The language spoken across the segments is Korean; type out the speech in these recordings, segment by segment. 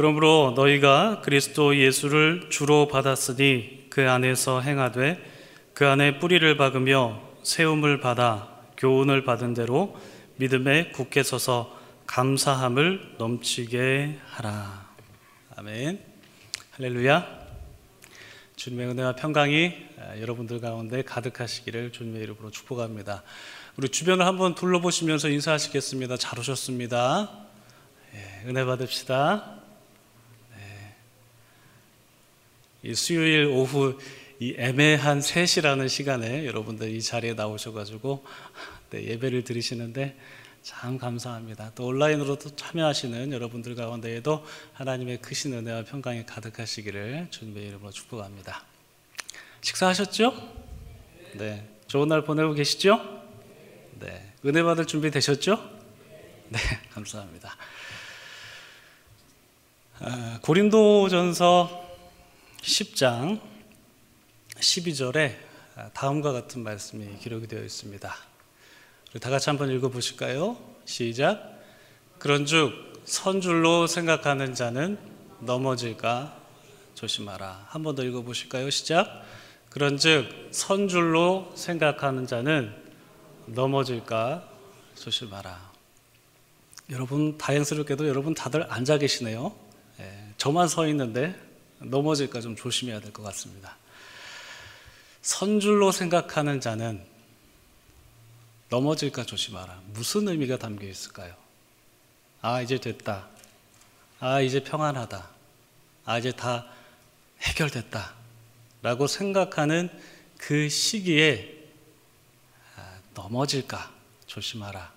그러므로 너희가 그리스도 예수를 주로 받았으니 그 안에서 행하되 그 안에 뿌리를 박으며 세움을 받아 교훈을 받은 대로 믿음에 굳게 서서 감사함을 넘치게 하라. 아멘. 할렐루야. 주님의 은혜와 평강이 여러분들 가운데 가득하시기를 주님의 이름으로 축복합니다. 우리 주변을 한번 둘러보시면서 인사하시겠습니다. 잘 오셨습니다. 예, 은혜 받읍시다. 네. 이 수요일 오후 이 애매한 3시라는 시간에 여러분들 이 자리에 나오셔가지고 네, 예배를 드리시는데 참 감사합니다. 또 온라인으로도 참여하시는 여러분들 가운데에도 하나님의 크신 은혜와 평강이 가득하시기를 주님의 이름으로 축복합니다. 식사하셨죠? 네. 좋은 날 보내고 계시죠? 네. 은혜 받을 준비 되셨죠? 네. 감사합니다. 아, 고린도전서 10장 12절에 다음과 같은 말씀이 기록이 되어 있습니다. 다 같이 한번 읽어 보실까요? 시작. 그런즉 선줄로 생각하는 자는 넘어질까 조심하라. 한 번 더 읽어 보실까요? 시작. 그런즉 선줄로 생각하는 자는 넘어질까 조심하라. 여러분 다행스럽게도 여러분 다들 앉아 계시네요. 예, 저만 서 있는데 넘어질까 좀 조심해야 될 것 같습니다. 선줄로 생각하는 자는 넘어질까 조심하라. 무슨 의미가 담겨 있을까요? 아, 이제 됐다. 아, 이제 평안하다. 아, 이제 다 해결됐다. 라고 생각하는 그 시기에 아, 넘어질까 조심하라.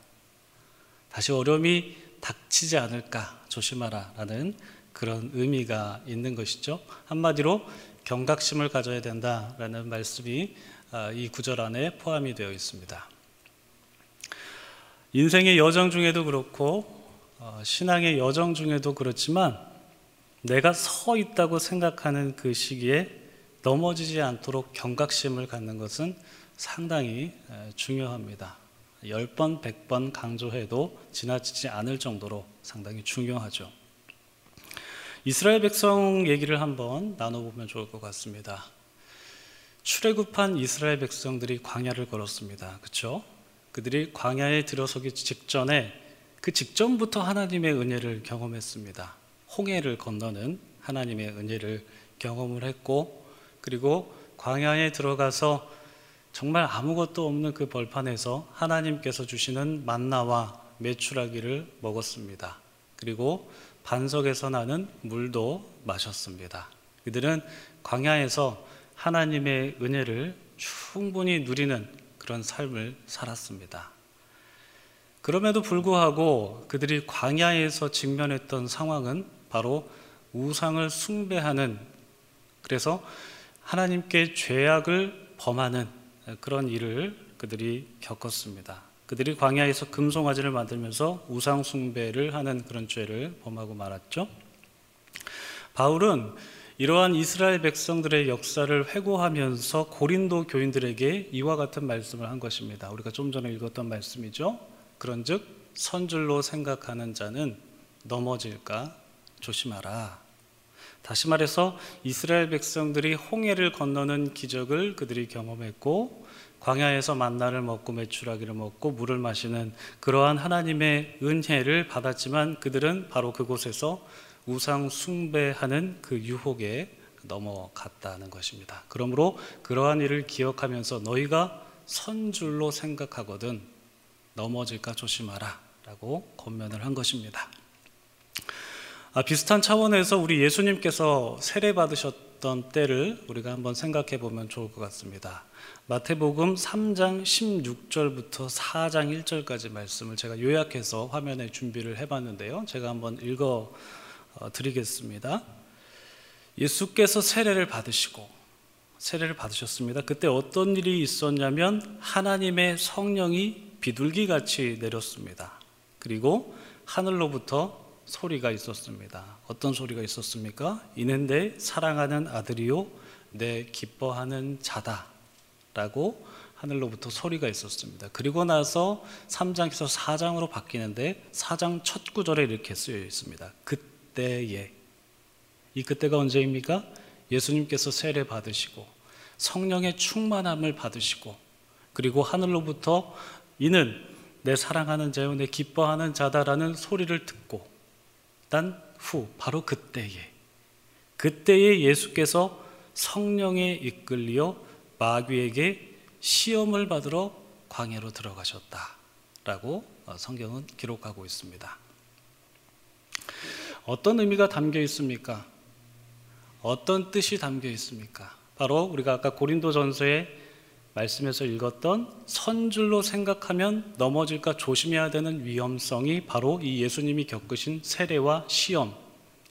다시 어려움이 닥치지 않을까 조심하라. 라는 그런 의미가 있는 것이죠. 한마디로 경각심을 가져야 된다라는 말씀이 아, 이 구절 안에 포함이 되어 있습니다. 인생의 여정 중에도 그렇고 어, 신앙의 여정 중에도 그렇지만 내가 서 있다고 생각하는 그 시기에 넘어지지 않도록 경각심을 갖는 것은 상당히 중요합니다. 10번, 100번 강조해도 지나치지 않을 정도로 상당히 중요하죠. 이스라엘 백성 얘기를 한번 나눠보면 좋을 것 같습니다. 출애굽한 이스라엘 백성들이 광야를 걸었습니다. 그렇죠? 그들이 광야에 들어서기 직전에 그 직전부터 하나님의 은혜를 경험했습니다. 홍해를 건너는 하나님의 은혜를 경험을 했고 그리고 광야에 들어가서 정말 아무것도 없는 그 벌판에서 하나님께서 주시는 만나와 메추라기를 먹었습니다. 그리고 반석에서 나는 물도 마셨습니다. 그들은 광야에서 하나님의 은혜를 충분히 누리는 그런 삶을 살았습니다. 그럼에도 불구하고 그들이 광야에서 직면했던 상황은 바로 우상을 숭배하는 그래서 하나님께 죄악을 범하는 그런 일을 그들이 겪었습니다. 그들이 광야에서 금송아지를 만들면서 우상 숭배를 하는 그런 죄를 범하고 말았죠. 바울은 이러한 이스라엘 백성들의 역사를 회고하면서 고린도 교인들에게 이와 같은 말씀을 한 것입니다. 우리가 좀 전에 읽었던 말씀이죠. 그런즉 선줄로 생각하는 자는 넘어질까 조심하라. 다시 말해서 이스라엘 백성들이 홍해를 건너는 기적을 그들이 경험했고 광야에서 만나를 먹고 메추라기를 먹고 물을 마시는 그러한 하나님의 은혜를 받았지만 그들은 바로 그곳에서 우상 숭배하는 그 유혹에 넘어갔다는 것입니다. 그러므로 그러한 일을 기억하면서 너희가 선줄로 생각하거든 넘어질까 조심하라 라고 권면을 한 것입니다. 아, 비슷한 차원에서 우리 예수님께서 세례 받으셨 던 때를 우리가 한번 생각해 보면 좋을 것 같습니다. 마태복음 3장 16절부터 4장 1절까지 말씀을 제가 요약해서 화면에 준비를 해봤는데요. 제가 한번 읽어 어, 드리겠습니다. 예수께서 세례를 받으시고 세례를 받으셨습니다. 그때 어떤 일이 있었냐면 하나님의 성령이 비둘기 같이 내렸습니다. 그리고 하늘로부터 소리가 있었습니다. 어떤 소리가 있었습니까? 이는 내 사랑하는 아들이요 내 기뻐하는 자다. 라고 하늘로부터 소리가 있었습니다. 그리고 나서 3장에서 4장으로 바뀌는데 4장 첫 구절에 이렇게 쓰여 있습니다. 그때에 이 그때가 언제입니까? 예수님께서 세례 받으시고 성령의 충만함을 받으시고 그리고 하늘로부터 이는 내 사랑하는 자요 내 기뻐하는 자다라는 소리를 듣고 난 후 바로 그때에 그때에 예수께서 성령에 이끌려 마귀에게 시험을 받으러 광야로 들어가셨다 라고 성경은 기록하고 있습니다. 어떤 의미가 담겨 있습니까? 어떤 뜻이 담겨 있습니까? 바로 우리가 아까 고린도 전서에 말씀에서 읽었던 선줄로 생각하면 넘어질까 조심해야 되는 위험성이 바로 이 예수님이 겪으신 세례와 시험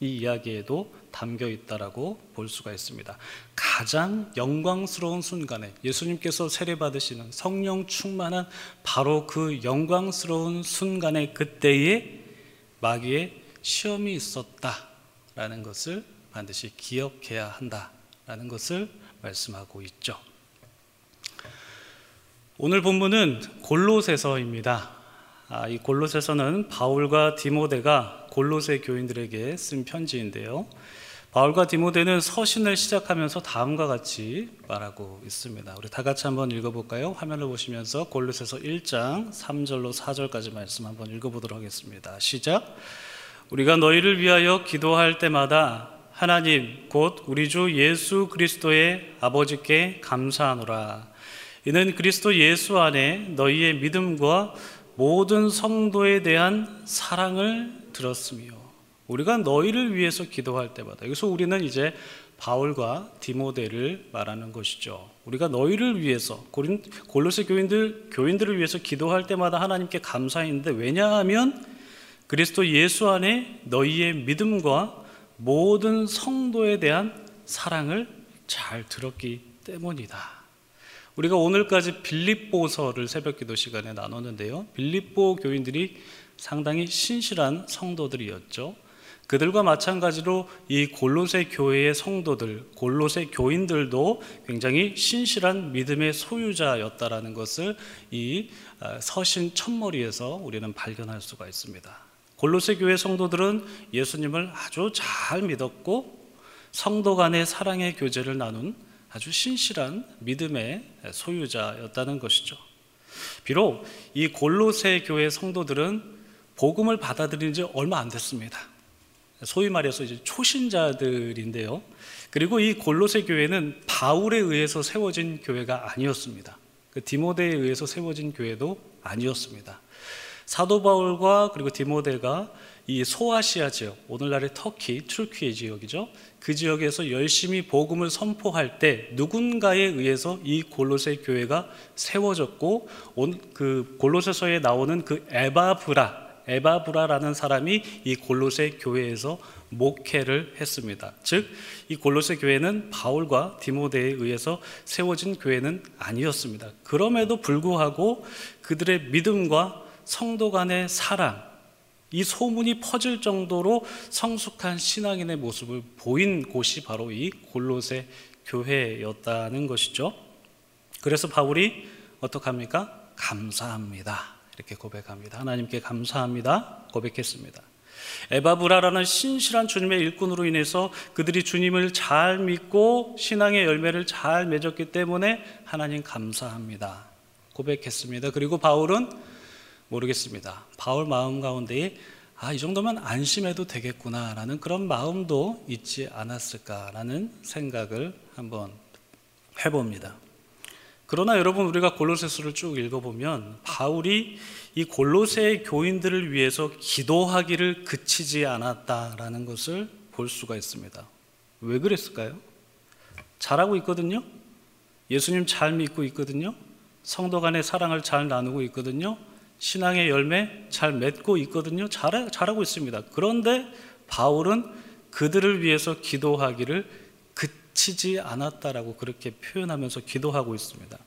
이 이야기에도 담겨 있다라고 볼 수가 있습니다. 가장 영광스러운 순간에 예수님께서 세례 받으시는 성령 충만한 바로 그 영광스러운 순간에 그때에 마귀의 시험이 있었다라는 것을 반드시 기억해야 한다라는 것을 말씀하고 있죠. 오늘 본문은 골로새서입니다. 아, 이 골로새서는 바울과 디모데가 골로새 교인들에게 쓴 편지인데요. 바울과 디모데는 서신을 시작하면서 다음과 같이 말하고 있습니다. 우리 다 같이 한번 읽어볼까요? 화면을 보시면서 골로새서 1장 3절로 4절까지 말씀 한번 읽어보도록 하겠습니다. 시작. 우리가 너희를 위하여 기도할 때마다 하나님 곧 우리 주 예수 그리스도의 아버지께 감사하노라. 이는 그리스도 예수 안에 너희의 믿음과 모든 성도에 대한 사랑을 들었으며 우리가 너희를 위해서 기도할 때마다 여기서 우리는 이제 바울과 디모데를 말하는 것이죠. 우리가 너희를 위해서 고린 골로새 교인들 교인들을 위해서 기도할 때마다 하나님께 감사했는데 왜냐하면 그리스도 예수 안에 너희의 믿음과 모든 성도에 대한 사랑을 잘 들었기 때문이다. 우리가 오늘까지 빌립보서를 새벽기도 시간에 나눴는데요. 빌립보 교인들이 상당히 신실한 성도들이었죠. 그들과 마찬가지로 이 골로새 교회의 성도들, 골로새 교인들도 굉장히 신실한 믿음의 소유자였다라는 것을 이 아, 서신 첫머리에서 우리는 발견할 수가 있습니다. 골로새 교회 성도들은 예수님을 아주 잘 믿었고 성도 간의 사랑의 교제를 나눈 아주 신실한 믿음의 소유자였다는 것이죠. 비록 이 골로새 교회 성도들은 복음을 받아들인 지 얼마 안 됐습니다. 소위 말해서 이제 초신자들인데요. 그리고 이 골로새 교회는 바울에 의해서 세워진 교회가 아니었습니다. 그 디모데에 의해서 세워진 교회도 아니었습니다. 사도 바울과 그리고 디모데가 이 소아시아 지역, 오늘날의 터키, 툴키의 지역이죠. 그 지역에서 열심히 복음을 선포할 때 누군가에 의해서 이 골로새 교회가 세워졌고 그 골로새서에 나오는 그 에바브라 에바브라라는 사람이 이 골로새 교회에서 목회를 했습니다. 즉, 이 골로새 교회는 바울과 디모데에 의해서 세워진 교회는 아니었습니다. 그럼에도 불구하고 그들의 믿음과 성도 간의 사랑, 이 소문이 퍼질 정도로 성숙한 신앙인의 모습을 보인 곳이 바로 이 골로새 교회였다는 것이죠. 그래서 바울이 어떡합니까? 감사합니다. 이렇게 고백합니다. 하나님께 감사합니다. 고백했습니다. 에바브라라는 신실한 주님의 일꾼으로 인해서 그들이 주님을 잘 믿고 신앙의 열매를 잘 맺었기 때문에 하나님 감사합니다. 고백했습니다. 그리고 바울은 모르겠습니다. 바울 마음 가운데에 아, 이 정도면 안심해도 되겠구나라는 그런 마음도 있지 않았을까라는 생각을 한번 해봅니다. 그러나 여러분 우리가 골로새서를 쭉 읽어보면 바울이 이 골로새 교인들을 위해서 기도하기를 그치지 않았다라는 것을 볼 수가 있습니다. 왜 그랬을까요? 잘하고 있거든요. 예수님 잘 믿고 있거든요. 성도 간의 사랑을 잘 나누고 있거든요. 신앙의 열매 잘 맺고 있거든요. 잘, 잘하고 있습니다. 그런데 바울은 그들을 위해서 기도하기를 그치지 않았다라고 그렇게 표현하면서 기도하고 있습니다.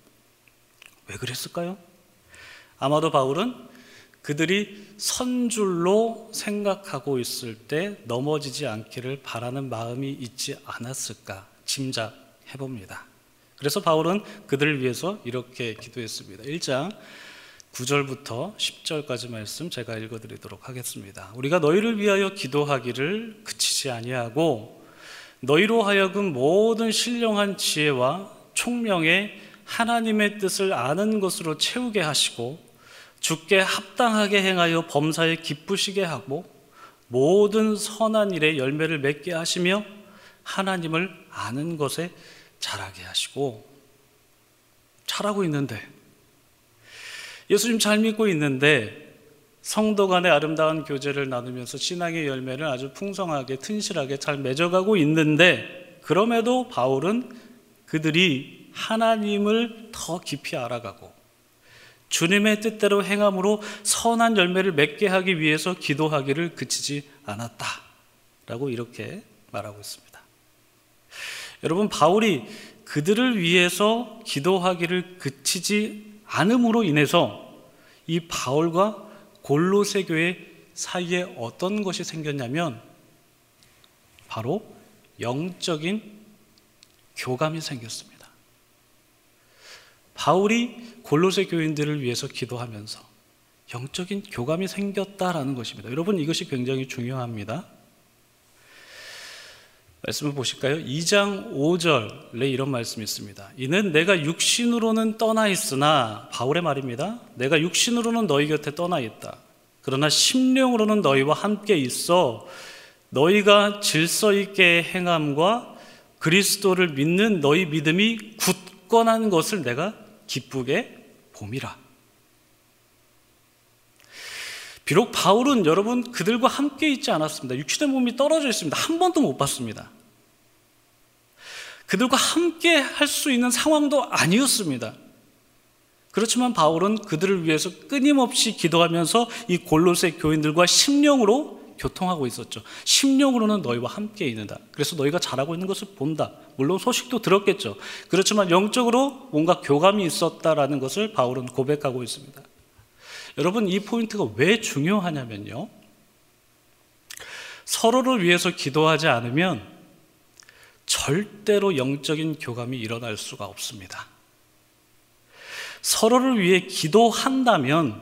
왜 그랬을까요? 아마도 바울은 그들이 선줄로 생각하고 있을 때 넘어지지 않기를 바라는 마음이 있지 않았을까 짐작해 봅니다. 그래서 바울은 그들을 위해서 이렇게 기도했습니다. 1장 9절부터 10절까지 말씀 제가 읽어 드리도록 하겠습니다. 우리가 너희를 위하여 기도하기를 그치지 아니하고 너희로 하여금 모든 신령한 지혜와 총명에 하나님의 뜻을 아는 것으로 채우게 하시고 주께 합당하게 행하여 범사에 기쁘시게 하고 모든 선한 일에 열매를 맺게 하시며 하나님을 아는 것에 자라게 하시고 잘하고 있는데 예수님 잘 믿고 있는데 성도 간의 아름다운 교제를 나누면서 신앙의 열매를 아주 풍성하게 튼실하게 잘 맺어가고 있는데 그럼에도 바울은 그들이 하나님을 더 깊이 알아가고 주님의 뜻대로 행함으로 선한 열매를 맺게 하기 위해서 기도하기를 그치지 않았다 라고 이렇게 말하고 있습니다. 여러분 바울이 그들을 위해서 기도하기를 그치지 않음으로 인해서 이 바울과 골로새 교회 사이에 어떤 것이 생겼냐면 바로 영적인 교감이 생겼습니다. 바울이 골로새 교인들을 위해서 기도하면서 영적인 교감이 생겼다라는 것입니다. 여러분 이것이 굉장히 중요합니다. 말씀을 보실까요? 2장 5절에 이런 말씀이 있습니다. 이는 내가 육신으로는 떠나 있으나 바울의 말입니다. 내가 육신으로는 너희 곁에 떠나 있다. 그러나 심령으로는 너희와 함께 있어 너희가 질서 있게 행함과 그리스도를 믿는 너희 믿음이 굳건한 것을 내가 기쁘게 봄이라. 비록 바울은 여러분 그들과 함께 있지 않았습니다. 육신의 몸이 떨어져 있습니다. 한 번도 못 봤습니다. 그들과 함께 할 수 있는 상황도 아니었습니다. 그렇지만 바울은 그들을 위해서 끊임없이 기도하면서 이 골로새 교인들과 심령으로 교통하고 있었죠. 심령으로는 너희와 함께 있는다. 그래서 너희가 잘하고 있는 것을 본다. 물론 소식도 들었겠죠. 그렇지만 영적으로 뭔가 교감이 있었다라는 것을 바울은 고백하고 있습니다. 여러분 이 포인트가 왜 중요하냐면요. 서로를 위해서 기도하지 않으면 절대로 영적인 교감이 일어날 수가 없습니다. 서로를 위해 기도한다면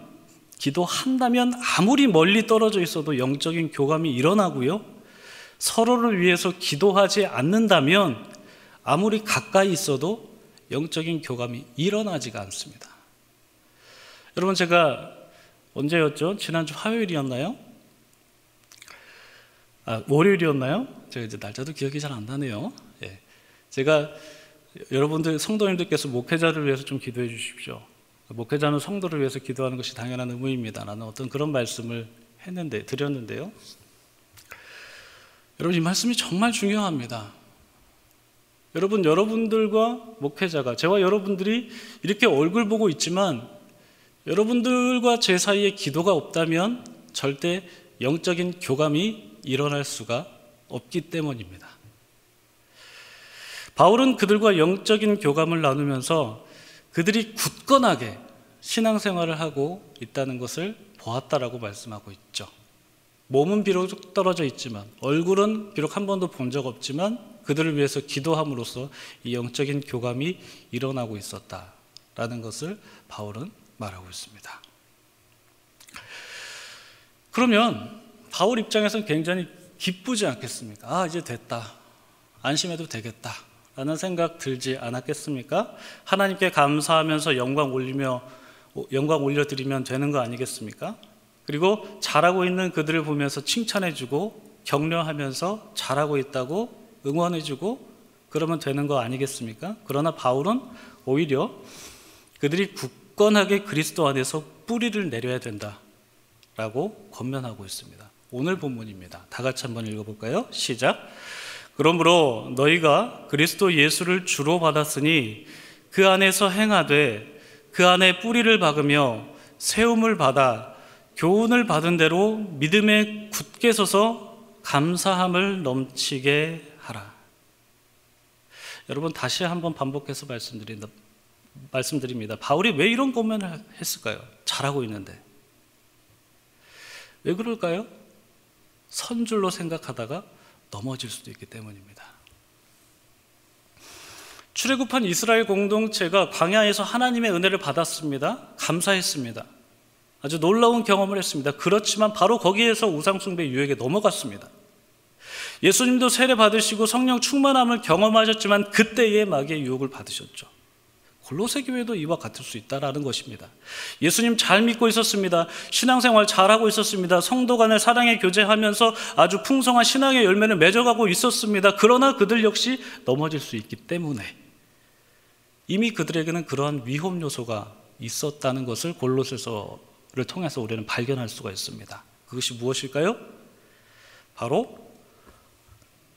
기도한다면 아무리 멀리 떨어져 있어도 영적인 교감이 일어나고요. 서로를 위해서 기도하지 않는다면 아무리 가까이 있어도 영적인 교감이 일어나지가 않습니다. 여러분 제가 언제였죠? 지난주 화요일이었나요? 아, 월요일이었나요? 제가 이제 날짜도 기억이 잘 안 나네요. 예. 제가 여러분들 성도님들께서 목회자를 위해서 좀 기도해 주십시오. 목회자는 성도를 위해서 기도하는 것이 당연한 의무입니다. 라는 어떤 그런 말씀을 했는데 드렸는데요. 여러분 이 말씀이 정말 중요합니다. 여러분 여러분들과 목회자가 저와 여러분들이 이렇게 얼굴 보고 있지만 여러분들과 제 사이에 기도가 없다면 절대 영적인 교감이 일어날 수가 없기 때문입니다. 바울은 그들과 영적인 교감을 나누면서 그들이 굳건하게 신앙생활을 하고 있다는 것을 보았다라고 말씀하고 있죠. 몸은 비록 떨어져 있지만 얼굴은 비록 한 번도 본 적 없지만 그들을 위해서 기도함으로써 이 영적인 교감이 일어나고 있었다라는 것을 바울은 말하고 있습니다. 그러면 바울 입장에서는 굉장히 기쁘지 않겠습니까? 아, 이제 됐다. 안심해도 되겠다. 라는 생각 들지 않았겠습니까? 하나님께 감사하면서 영광 올리며 영광 올려드리면 되는 거 아니겠습니까? 그리고 잘하고 있는 그들을 보면서 칭찬해주고 격려하면서 잘하고 있다고 응원해주고 그러면 되는 거 아니겠습니까? 그러나 바울은 오히려 그들이 굳건하게 그리스도 안에서 뿌리를 내려야 된다라고 권면하고 있습니다. 오늘 본문입니다. 다 같이 한번 읽어볼까요? 시작. 그러므로 너희가 그리스도 예수를 주로 받았으니 그 안에서 행하되 그 안에 뿌리를 박으며 세움을 받아 교훈을 받은 대로 믿음에 굳게 서서 감사함을 넘치게 하라. 여러분 다시 한번 반복해서 말씀드린다. 말씀드립니다. 바울이 왜 이런 고민을 했을까요? 잘하고 있는데. 왜 그럴까요? 선줄로 생각하다가 넘어질 수도 있기 때문입니다. 출애굽한 이스라엘 공동체가 광야에서 하나님의 은혜를 받았습니다. 감사했습니다. 아주 놀라운 경험을 했습니다. 그렇지만 바로 거기에서 우상숭배 유혹에 넘어갔습니다. 예수님도 세례 받으시고 성령 충만함을 경험하셨지만 그때의 마귀의 유혹을 받으셨죠. 골로새 교회도 이와 같을 수 있다라는 것입니다. 예수님 잘 믿고 있었습니다. 신앙생활 잘하고 있었습니다. 성도 간의 사랑의 교제하면서 아주 풍성한 신앙의 열매를 맺어가고 있었습니다. 그러나 그들 역시 넘어질 수 있기 때문에 이미 그들에게는 그러한 위험 요소가 있었다는 것을 골로새서를 통해서 우리는 발견할 수가 있습니다. 그것이 무엇일까요? 바로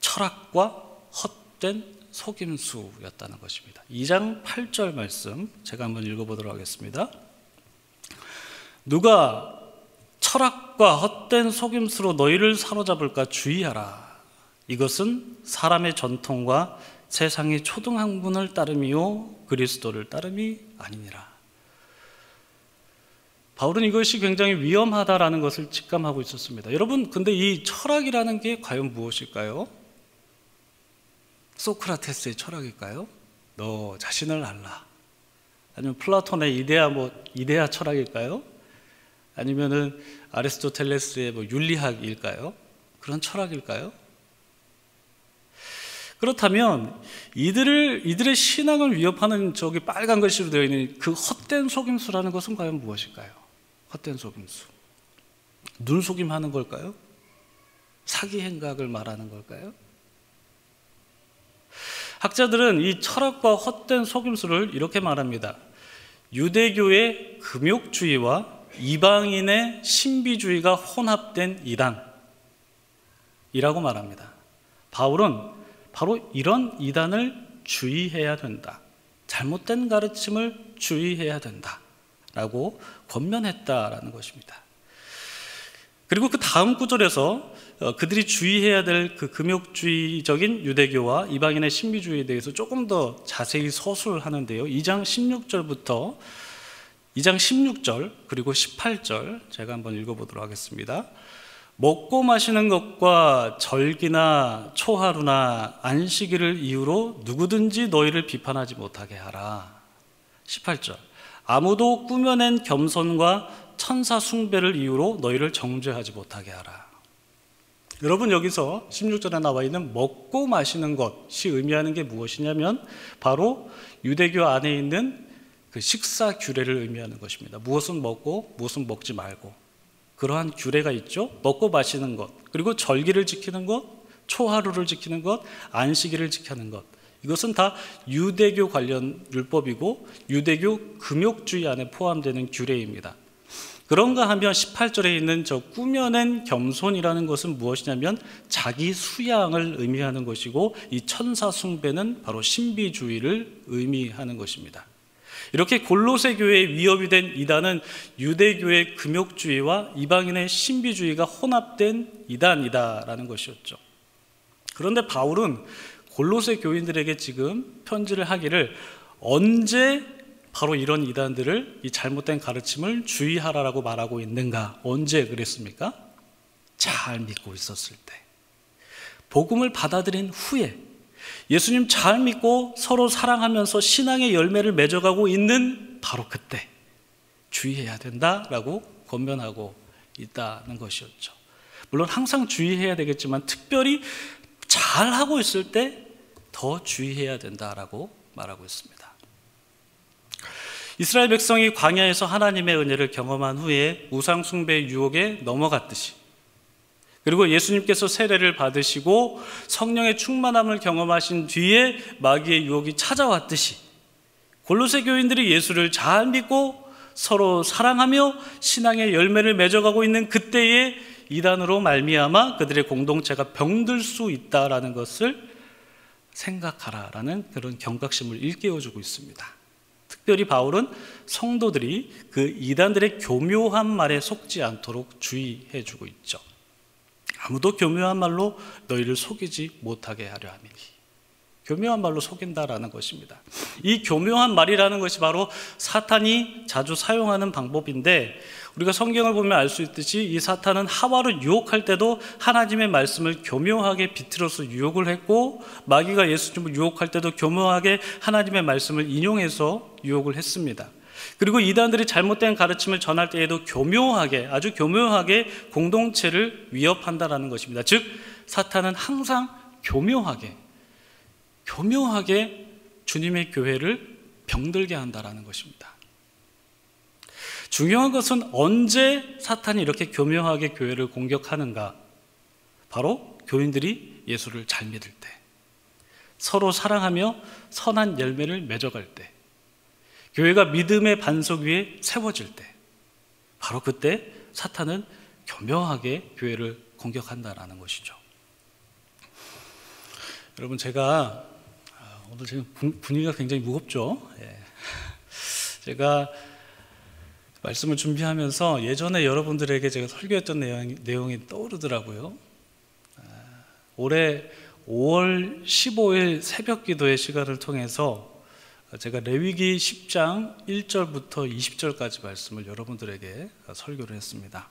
철학과 헛된 속임수였다는 것입니다. 2장 8절 말씀 제가 한번 읽어보도록 하겠습니다. 누가 철학과 헛된 속임수로 너희를 사로잡을까 주의하라. 이것은 사람의 전통과 세상의 초등학문을 따름이요 그리스도를 따름이 아니니라. 바울은 이것이 굉장히 위험하다라는 것을 직감하고 있었습니다. 여러분, 근데 이 철학이라는 게 과연 무엇일까요? 소크라테스의 철학일까요? 너 자신을 알라. 아니면 플라톤의 이데아 뭐 이데아 철학일까요? 아니면은 아리스토텔레스의 뭐 윤리학일까요? 그런 철학일까요? 그렇다면 이들을 이들의 신앙을 위협하는 저기 빨간 글씨로 되어 있는 그 헛된 속임수라는 것은 과연 무엇일까요? 헛된 속임수. 눈 속임하는 걸까요? 사기 행각을 말하는 걸까요? 학자들은 이 철학과 헛된 속임수를 이렇게 말합니다. 유대교의 금욕주의와 이방인의 신비주의가 혼합된 이단이라고 말합니다. 바울은 바로 이런 이단을 주의해야 된다. 잘못된 가르침을 주의해야 된다. 라고 권면했다라는 것입니다. 그리고 그 다음 구절에서 어, 그들이 주의해야 될 그 금욕주의적인 유대교와 이방인의 신비주의에 대해서 조금 더 자세히 서술하는데요. 2장 16절부터 2장 16절 그리고 18절 제가 한번 읽어보도록 하겠습니다. 먹고 마시는 것과 절기나 초하루나 안식일을 이유로 누구든지 너희를 비판하지 못하게 하라. 18절. 아무도 꾸며낸 겸손과 천사 숭배를 이유로 너희를 정죄하지 못하게 하라. 여러분 여기서 16절에 나와 있는 먹고 마시는 것이 의미하는 게 무엇이냐면 바로 유대교 안에 있는 그 식사 규례를 의미하는 것입니다. 무엇은 먹고 무엇은 먹지 말고 그러한 규례가 있죠. 먹고 마시는 것 그리고 절기를 지키는 것, 초하루를 지키는 것, 안식일을 지키는 것 이것은 다 유대교 관련 율법이고 유대교 금욕주의 안에 포함되는 규례입니다. 그런가 하면 18절에 있는 저 꾸며낸 겸손이라는 것은 무엇이냐면 자기 수양을 의미하는 것이고 이 천사 숭배는 바로 신비주의를 의미하는 것입니다. 이렇게 골로새 교회의 위협이 된 이단은 유대교의 금욕주의와 이방인의 신비주의가 혼합된 이단이다라는 것이었죠. 그런데 바울은 골로새 교인들에게 지금 편지를 하기를 언제 바로 이런 이단들을 이 잘못된 가르침을 주의하라라고 말하고 있는가? 언제 그랬습니까? 잘 믿고 있었을 때. 복음을 받아들인 후에 예수님 잘 믿고 서로 사랑하면서 신앙의 열매를 맺어가고 있는 바로 그때 주의해야 된다라고 권면하고 있다는 것이었죠. 물론 항상 주의해야 되겠지만 특별히 잘 하고 있을 때 더 주의해야 된다라고 말하고 있습니다. 이스라엘 백성이 광야에서 하나님의 은혜를 경험한 후에 우상숭배 유혹에 넘어갔듯이 그리고 예수님께서 세례를 받으시고 성령의 충만함을 경험하신 뒤에 마귀의 유혹이 찾아왔듯이 골로새 교인들이 예수를 잘 믿고 서로 사랑하며 신앙의 열매를 맺어가고 있는 그때에 이단으로 말미암아 그들의 공동체가 병들 수 있다라는 것을 생각하라라는 그런 경각심을 일깨워주고 있습니다. 특별히 바울은 성도들이 그 이단들의 교묘한 말에 속지 않도록 주의해 주고 있죠. 아무도 교묘한 말로 너희를 속이지 못하게 하려 함이니. 교묘한 말로 속인다라는 것입니다. 이 교묘한 말이라는 것이 바로 사탄이 자주 사용하는 방법인데 우리가 성경을 보면 알 수 있듯이 이 사탄은 하와를 유혹할 때도 하나님의 말씀을 교묘하게 비틀어서 유혹을 했고 마귀가 예수님을 유혹할 때도 교묘하게 하나님의 말씀을 인용해서 유혹을 했습니다. 그리고 이단들이 잘못된 가르침을 전할 때에도 교묘하게 아주 교묘하게 공동체를 위협한다라는 것입니다. 즉 사탄은 항상 교묘하게, 교묘하게 주님의 교회를 병들게 한다라는 것입니다. 중요한 것은 언제 사탄이 이렇게 교묘하게 교회를 공격하는가? 바로 교인들이 예수를 잘 믿을 때, 서로 사랑하며 선한 열매를 맺어갈 때, 교회가 믿음의 반석 위에 세워질 때, 바로 그때 사탄은 교묘하게 교회를 공격한다라는 것이죠. 여러분 제가 아, 오늘 지금 분위기가 굉장히 무겁죠. 예. 제가 말씀을 준비하면서 예전에 여러분들에게 제가 설교했던 내용, 내용이 떠오르더라고요. 아, 올해 5월 15일 새벽 기도의 시간을 통해서 제가 레위기 10장 1절부터 20절까지 말씀을 여러분들에게 설교를 했습니다.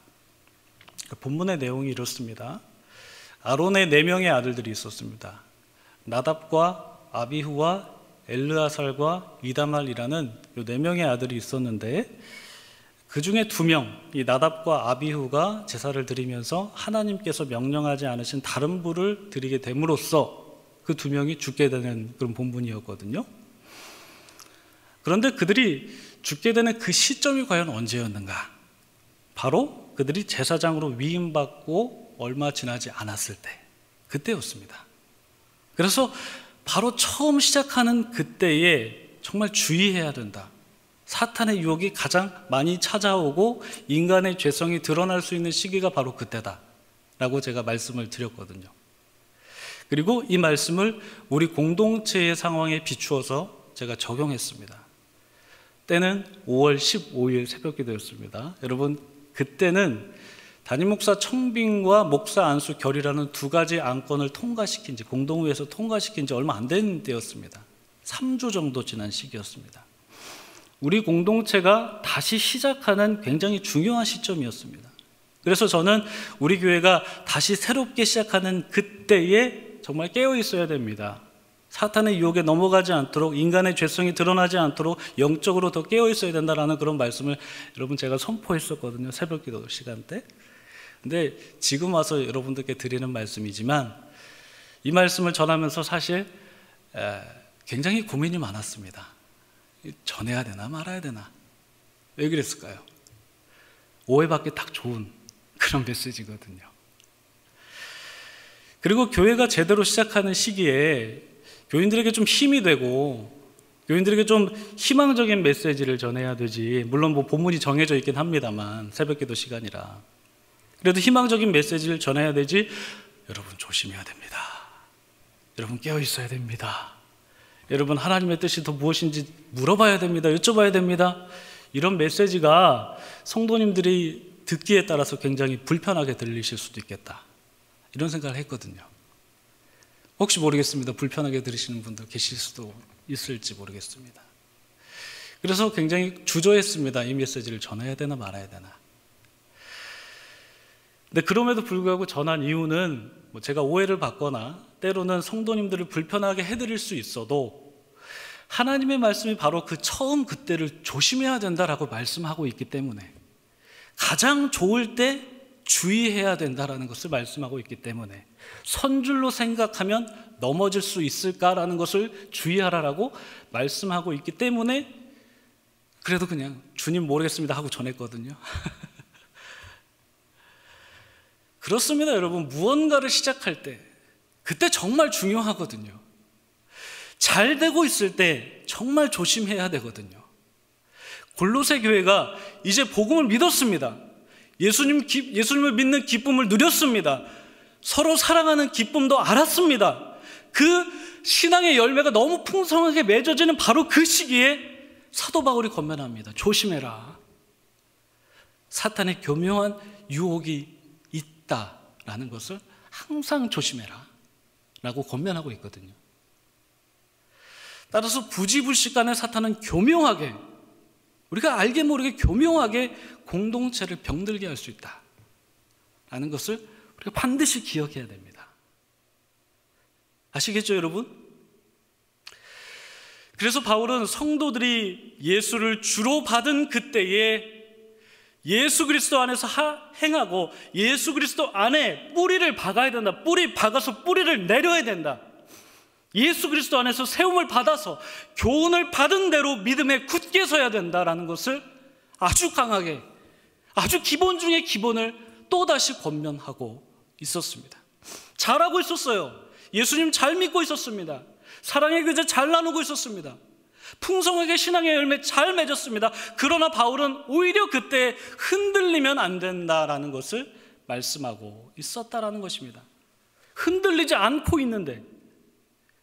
그 본문의 내용이 이렇습니다. 아론의 네 명의 아들들이 있었습니다. 나답과 아비후와 엘르아살과 이다말이라는 네 명의 아들이 있었는데 그 중에 두 명, 이 나답과 아비후가 제사를 드리면서 하나님께서 명령하지 않으신 다른 부를 드리게 됨으로써 그 두 명이 죽게 되는 그런 본분이었거든요. 그런데 그들이 죽게 되는 그 시점이 과연 언제였는가? 바로 그들이 제사장으로 위임받고 얼마 지나지 않았을 때, 그때였습니다. 그래서 바로 처음 시작하는 그때에 정말 주의해야 된다. 사탄의 유혹이 가장 많이 찾아오고 인간의 죄성이 드러날 수 있는 시기가 바로 그때다. 라고 제가 말씀을 드렸거든요. 그리고 이 말씀을 우리 공동체의 상황에 비추어서 제가 적용했습니다. 때는 5월 15일 새벽 기도였습니다. 여러분, 그때는 담임 목사 청빙과 목사 안수 결이라는 두 가지 안건을 통과시킨 지, 공동회에서 통과시킨 지 얼마 안 된 때였습니다. 3주 정도 지난 시기였습니다. 우리 공동체가 다시 시작하는 굉장히 중요한 시점이었습니다. 그래서 저는 우리 교회가 다시 새롭게 시작하는 그때에 정말 깨어 있어야 됩니다. 사탄의 유혹에 넘어가지 않도록 인간의 죄성이 드러나지 않도록 영적으로 더 깨어 있어야 된다라는 그런 말씀을 여러분 제가 선포했었거든요. 새벽 기도 시간 때. 근데 지금 와서 여러분들께 드리는 말씀이지만 이 말씀을 전하면서 사실 굉장히 고민이 많았습니다. 전해야 되나 말아야 되나? 왜 그랬을까요? 오해받기 딱 좋은 그런 메시지거든요. 그리고 교회가 제대로 시작하는 시기에 교인들에게 좀 힘이 되고 교인들에게 좀 희망적인 메시지를 전해야 되지. 물론 뭐 본문이 정해져 있긴 합니다만 새벽 기도 시간이라. 그래도 희망적인 메시지를 전해야 되지. 여러분 조심해야 됩니다. 여러분 깨어 있어야 됩니다. 여러분 하나님의 뜻이 더 무엇인지 물어봐야 됩니다. 여쭤봐야 됩니다. 이런 메시지가 성도님들이 듣기에 따라서 굉장히 불편하게 들리실 수도 있겠다. 이런 생각을 했거든요. 혹시 모르겠습니다. 불편하게 들으시는 분들 계실 수도 있을지 모르겠습니다. 그래서 굉장히 주저했습니다. 이 메시지를 전해야 되나 말아야 되나. 근데 그럼에도 불구하고 전한 이유는 뭐 제가 오해를 받거나 때로는 성도님들을 불편하게 해드릴 수 있어도 하나님의 말씀이 바로 그 처음 그때를 조심해야 된다라고 말씀하고 있기 때문에 가장 좋을 때 주의해야 된다라는 것을 말씀하고 있기 때문에 선줄로 생각하면 넘어질 수 있을까라는 것을 주의하라라고 말씀하고 있기 때문에 그래도 그냥 주님 모르겠습니다 하고 전했거든요. 그렇습니다, 여러분. 무언가를 시작할 때 그때 정말 중요하거든요. 잘 되고 있을 때 정말 조심해야 되거든요. 골로새 교회가 이제 복음을 믿었습니다. 예수님, 예수님을 믿는 기쁨을 누렸습니다. 서로 사랑하는 기쁨도 알았습니다. 그 신앙의 열매가 너무 풍성하게 맺어지는 바로 그 시기에 사도 바울이 건면합니다. 조심해라. 사탄의 교묘한 유혹이 있다라는 것을 항상 조심해라. 라고 건면하고 있거든요. 따라서 부지불식 간에 사탄은 교묘하게 우리가 알게 모르게 교묘하게 공동체를 병들게 할 수 있다. 라는 것을 우리가 반드시 기억해야 됩니다. 아시겠죠, 여러분? 그래서 바울은 성도들이 예수를 주로 받은 그때에 예수 그리스도 안에서 하, 행하고 예수 그리스도 안에 뿌리를 박아야 된다. 뿌리 박아서 뿌리를 내려야 된다. 예수 그리스도 안에서 세움을 받아서 교훈을 받은 대로 믿음에 굳게 서야 된다라는 것을 아주 강하게 아주 기본 중의 기본을 또다시 권면하고 있었습니다. 잘하고 있었어요. 예수님 잘 믿고 있었습니다. 사랑의 교제 잘 나누고 있었습니다. 풍성하게 신앙의 열매 잘 맺었습니다. 그러나 바울은 오히려 그때 흔들리면 안 된다라는 것을 말씀하고 있었다라는 것입니다. 흔들리지 않고 있는데,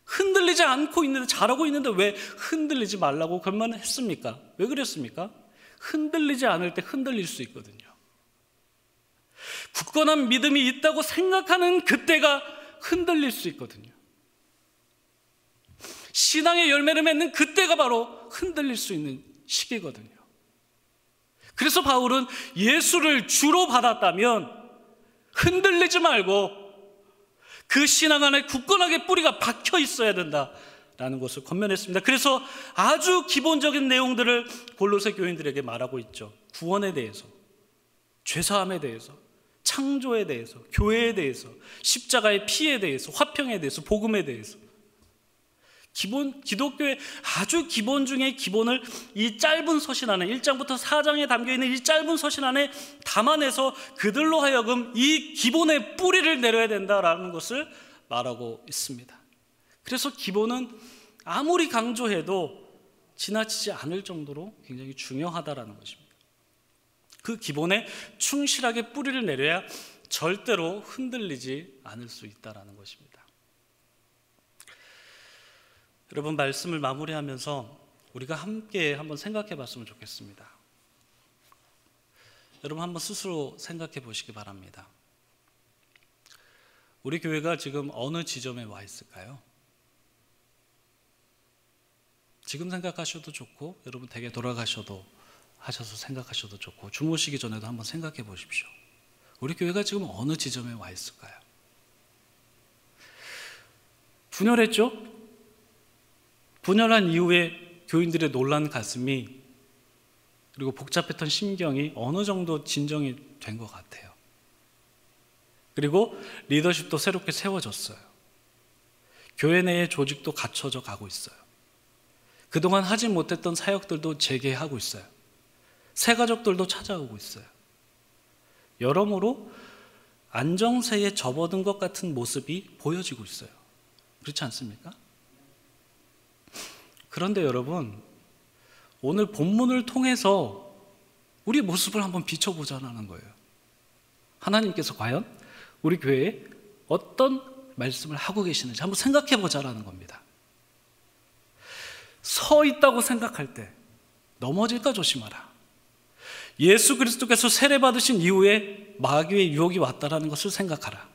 흔들리지 않고 있는데, 잘하고 있는데 왜 흔들리지 말라고 그만 했습니까? 왜 그랬습니까? 흔들리지 않을 때 흔들릴 수 있거든요. 굳건한 믿음이 있다고 생각하는 그때가 흔들릴 수 있거든요. 신앙의 열매를 맺는 그때가 바로 흔들릴 수 있는 시기거든요. 그래서 바울은 예수를 주로 받았다면 흔들리지 말고 그 신앙 안에 굳건하게 뿌리가 박혀 있어야 된다라는 것을 권면했습니다. 그래서 아주 기본적인 내용들을 골로새 교인들에게 말하고 있죠. 구원에 대해서, 죄 사함에 대해서, 창조에 대해서, 교회에 대해서, 십자가의 피에 대해서, 화평에 대해서, 복음에 대해서. 기본 기독교의 아주 기본 중의 기본을 이 짧은 서신 안에 1장부터 4장에 담겨 있는 이 짧은 서신 안에 담아내서 그들로 하여금 이 기본의 뿌리를 내려야 된다라는 것을 말하고 있습니다. 그래서 기본은 아무리 강조해도 지나치지 않을 정도로 굉장히 중요하다라는 것입니다. 그 기본에 충실하게 뿌리를 내려야 절대로 흔들리지 않을 수 있다라는 것입니다. 여러분 말씀을 마무리하면서 우리가 함께 한번 생각해 봤으면 좋겠습니다. 여러분 한번 스스로 생각해 보시기 바랍니다. 우리 교회가 지금 어느 지점에 와 있을까요? 지금 생각하셔도 좋고 여러분 댁에 돌아가셔도 하셔서 생각하셔도 좋고 주무시기 전에도 한번 생각해 보십시오. 우리 교회가 지금 어느 지점에 와 있을까요? 분열했죠? 분열한 이후에 교인들의 놀란 가슴이 그리고 복잡했던 심경이 어느 정도 진정이 된 것 같아요. 그리고 리더십도 새롭게 세워졌어요. 교회 내의 조직도 갖춰져 가고 있어요. 그동안 하지 못했던 사역들도 재개하고 있어요. 새 가족들도 찾아오고 있어요. 여러모로 안정세에 접어든 것 같은 모습이 보여지고 있어요. 그렇지 않습니까? 그런데 여러분, 오늘 본문을 통해서 우리 모습을 한번 비춰보자는 거예요. 하나님께서 과연 우리 교회에 어떤 말씀을 하고 계시는지 한번 생각해 보자라는 겁니다. 서 있다고 생각할 때 넘어질까 조심하라. 예수 그리스도께서 세례 받으신 이후에 마귀의 유혹이 왔다라는 것을 생각하라.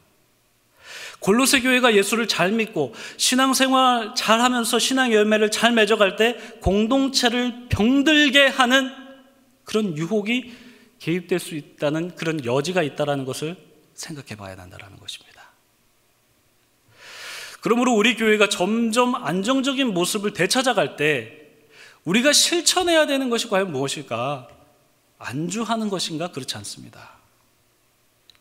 골로새 교회가 예수를 잘 믿고 신앙생활 잘 하면서 신앙 열매를 잘 맺어갈 때 공동체를 병들게 하는 그런 유혹이 개입될 수 있다는 그런 여지가 있다는 것을 생각해 봐야 한다는 것입니다. 그러므로 우리 교회가 점점 안정적인 모습을 되찾아갈 때 우리가 실천해야 되는 것이 과연 무엇일까? 안주하는 것인가? 그렇지 않습니다.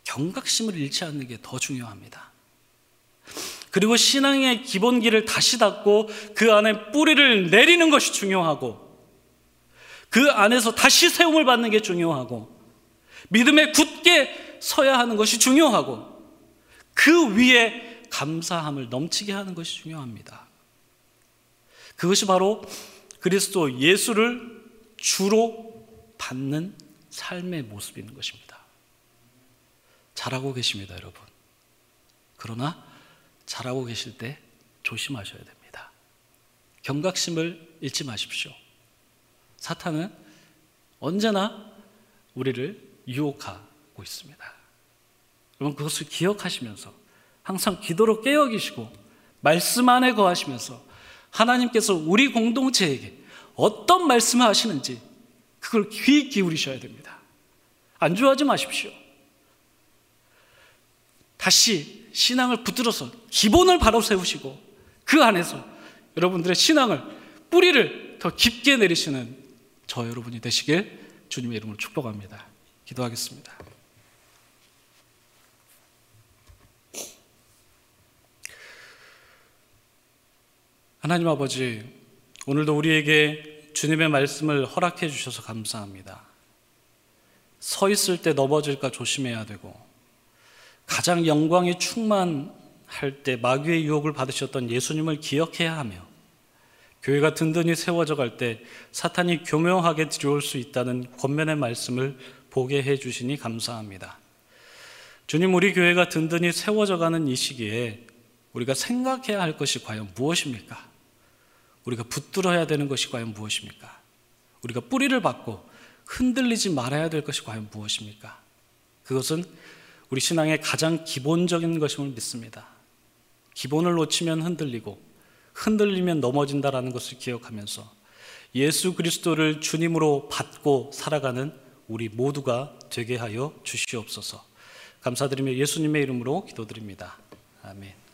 경각심을 잃지 않는 게 더 중요합니다. 그리고 신앙의 기본기를 다시 닫고 그 안에 뿌리를 내리는 것이 중요하고 그 안에서 다시 세움을 받는 게 중요하고 믿음에 굳게 서야 하는 것이 중요하고 그 위에 감사함을 넘치게 하는 것이 중요합니다. 그것이 바로 그리스도 예수를 주로 받는 삶의 모습인 것입니다. 잘하고 계십니다, 여러분. 그러나 잘하고 계실 때 조심하셔야 됩니다. 경각심을 잃지 마십시오. 사탄은 언제나 우리를 유혹하고 있습니다. 여러분 그것을 기억하시면서 항상 기도로 깨어 계시고 말씀 안에 거하시면서 하나님께서 우리 공동체에게 어떤 말씀을 하시는지 그걸 귀 기울이셔야 됩니다. 안주하지 마십시오. 다시 신앙을 붙들어서 기본을 바로 세우시고 그 안에서 여러분들의 신앙을 뿌리를 더 깊게 내리시는 저 여러분이 되시길 주님의 이름으로 축복합니다. 기도하겠습니다. 하나님 아버지, 오늘도 우리에게 주님의 말씀을 허락해 주셔서 감사합니다. 서 있을 때 넘어질까 조심해야 되고, 가장 영광이 충만할 때 마귀의 유혹을 받으셨던 예수님을 기억해야 하며, 교회가 든든히 세워져 갈 때 사탄이 교묘하게 들어올 수 있다는 권면의 말씀을 보게 해 주시니 감사합니다. 주님, 우리 교회가 든든히 세워져 가는 이 시기에 우리가 생각해야 할 것이 과연 무엇입니까? 우리가 붙들어야 되는 것이 과연 무엇입니까? 우리가 뿌리를 받고 흔들리지 말아야 될 것이 과연 무엇입니까? 그것은 우리 신앙의 가장 기본적인 것임을 믿습니다. 기본을 놓치면 흔들리고 흔들리면 넘어진다라는 것을 기억하면서 예수 그리스도를 주님으로 받고 살아가는 우리 모두가 되게 하여 주시옵소서. 감사드리며 예수님의 이름으로 기도드립니다. 아멘.